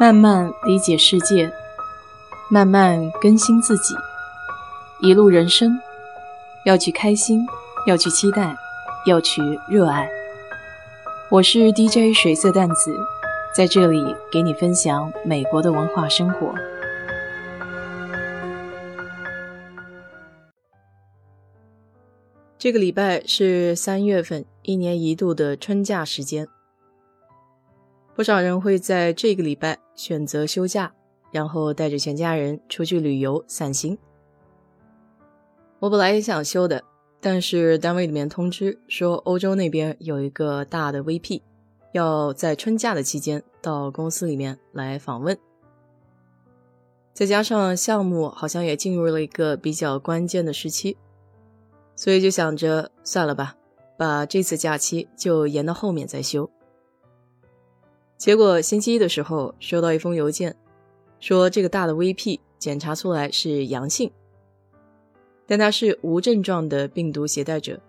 慢慢理解世界，慢慢更新自己。一路人生，要去开心，要去期待，要去热爱。我是 DJ 水色淡子，在这里给你分享美国的文化生活。这个礼拜是三月份，一年一度的春假时间。不少人会在这个礼拜选择休假，然后带着全家人出去旅游散心。我本来也想休的，但是单位里面通知说，欧洲那边有一个大的 VP，要在春假的期间到公司里面来访问。再加上项目好像也进入了一个比较关键的时期，所以就想着算了吧，把这次假期就延到后面再休。结果星期一的时候收到一封邮件，说这个大的 VP 检查出来是阳性，但他是无症状的病毒携带者，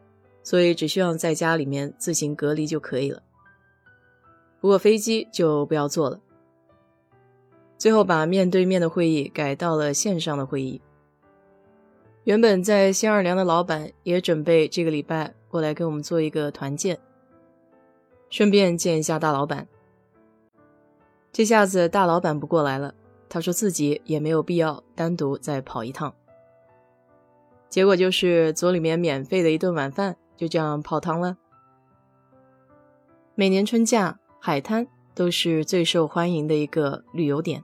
所以只需要在家里面自行隔离就可以了。不过飞机就不要坐了。最后把面对面的会议改到了线上的会议。原本在新奥尔良的老板也准备这个礼拜过来跟我们做一个团建，顺便见一下大老板。这下子大老板不过来了，他说自己也没有必要单独再跑一趟。结果就是组里面免费的一顿晚饭就这样泡汤了。每年春假，海滩都是最受欢迎的一个旅游点。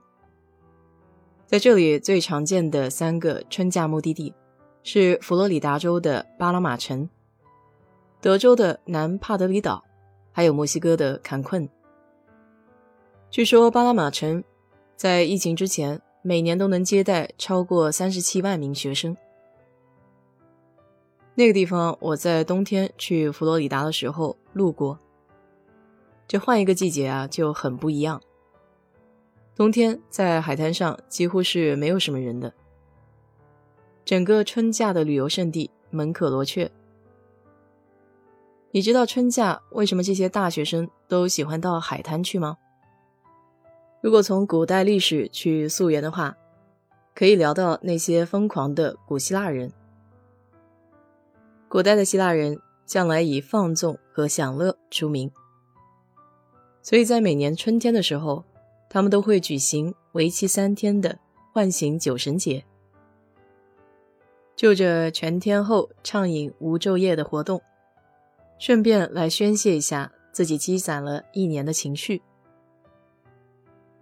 在这里最常见的三个春假目的地是佛罗里达州的巴拉马城、德州的南帕德里岛，还有墨西哥的坎昆。据说巴拉马城在疫情之前每年都能接待超过三十七万名学生。那个地方我在冬天去佛罗里达的时候路过。这换一个季节啊就很不一样。冬天在海滩上几乎是没有什么人的，整个春假的旅游胜地门可罗雀。你知道春假为什么这些大学生都喜欢到海滩去吗？如果从古代历史去溯源的话，可以聊到那些疯狂的古希腊人。古代的希腊人向来以放纵和享乐出名，所以在每年春天的时候，他们都会举行为期三天的唤醒酒神节，就着全天候畅饮无昼夜的活动，顺便来宣泄一下自己积攒了一年的情绪。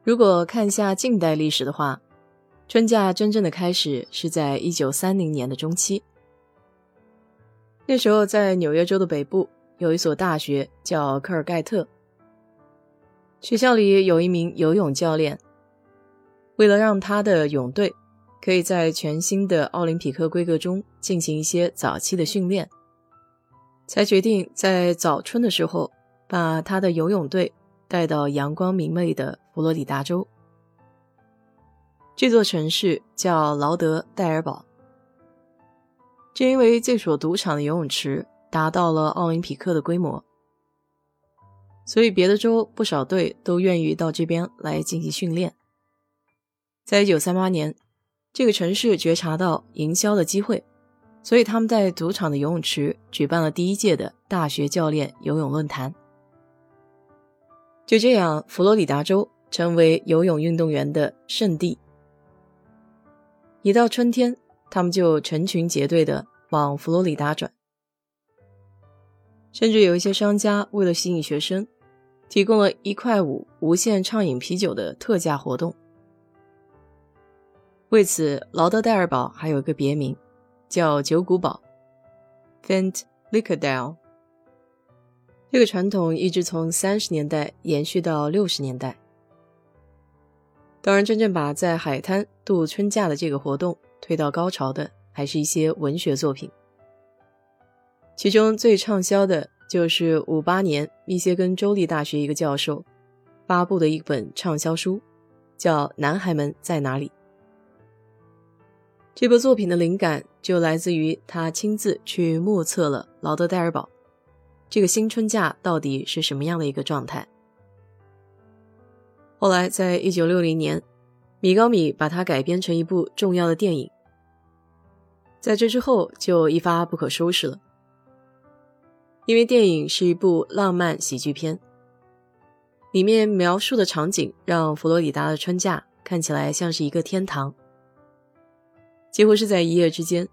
如果看一下近代历史的话，春假真正的开始是在一九三零年的中期。那时候，在纽约州的北部有一所大学叫科尔盖特，学校里有一名游泳教练，为了让他的泳队可以在全新的奥林匹克规格中进行一些早期的训练，才决定在早春的时候把他的游泳队。带到阳光明媚的佛罗里达州，这座城市叫劳德戴尔堡。正因为这所赌场的游泳池达到了奥林匹克的规模，所以别的州不少队都愿意到这边来进行训练。在一九三八年，这个城市觉察到营销的机会，所以他们在赌场的游泳池举办了第一届的大学教练游泳论坛。就这样，佛罗里达州成为游泳运动员的圣地。一到春天，他们就成群结队的往佛罗里达转，甚至有一些商家为了吸引学生，提供了一块五无限畅饮啤酒的特价活动。为此，劳德代尔堡还有一个别名，叫酒谷堡 （Fent Liquordale）。这个传统一直从三十年代延续到六十年代。当然，真正把在海滩度春假的这个活动推到高潮的，还是一些文学作品。其中最畅销的就是五八年密歇根州立大学一个教授发布的一本畅销书，叫《男孩们在哪里》。这部作品的灵感就来自于他亲自去目测了劳德代尔堡。这个新春假到底是什么样的一个状态？后来，在一九六零年，米高米把它改编成一部重要的电影。在这之后，就一发不可收拾了，因为电影是一部浪漫喜剧片，里面描述的场景让佛罗里达的春假看起来像是一个天堂。几乎是在一夜之间，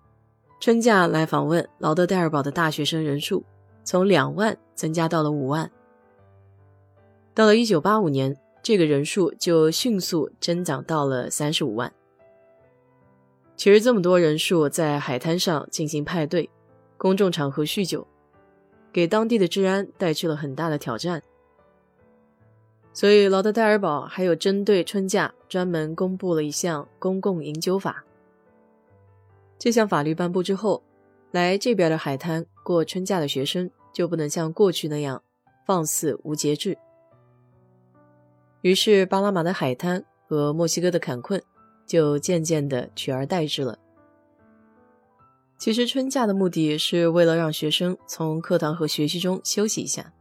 春假来访问劳德代尔堡的大学生人数从两万增加到了五万。到了一九八五年，这个人数就迅速增长到了三十五万。其实这么多人数在海滩上进行派对、公众场合酗酒，给当地的治安带去了很大的挑战。所以劳德代尔堡还有针对春假专门公布了一项公共饮酒法。这项法律颁布之后，来这边的海滩过春假的学生就不能像过去那样放肆无节制。于是，巴拿马的海滩和墨西哥的坎昆就渐渐的取而代之了。其实，春假的目的是为了让学生从课堂和学习中休息一下，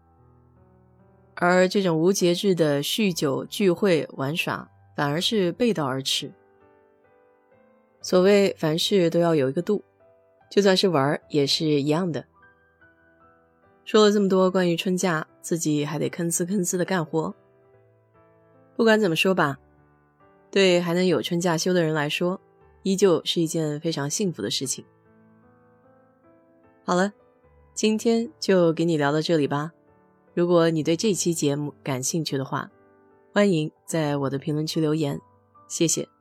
而这种无节制的酗酒、聚会、玩耍，反而是背道而驰。所谓凡事都要有一个度，就算是玩也是一样的。说了这么多关于春假，自己还得吭哧吭哧的干活。不管怎么说吧，对还能有春假休的人来说，依旧是一件非常幸福的事情。好了，今天就给你聊到这里吧。如果你对这期节目感兴趣的话，欢迎在我的评论区留言，谢谢。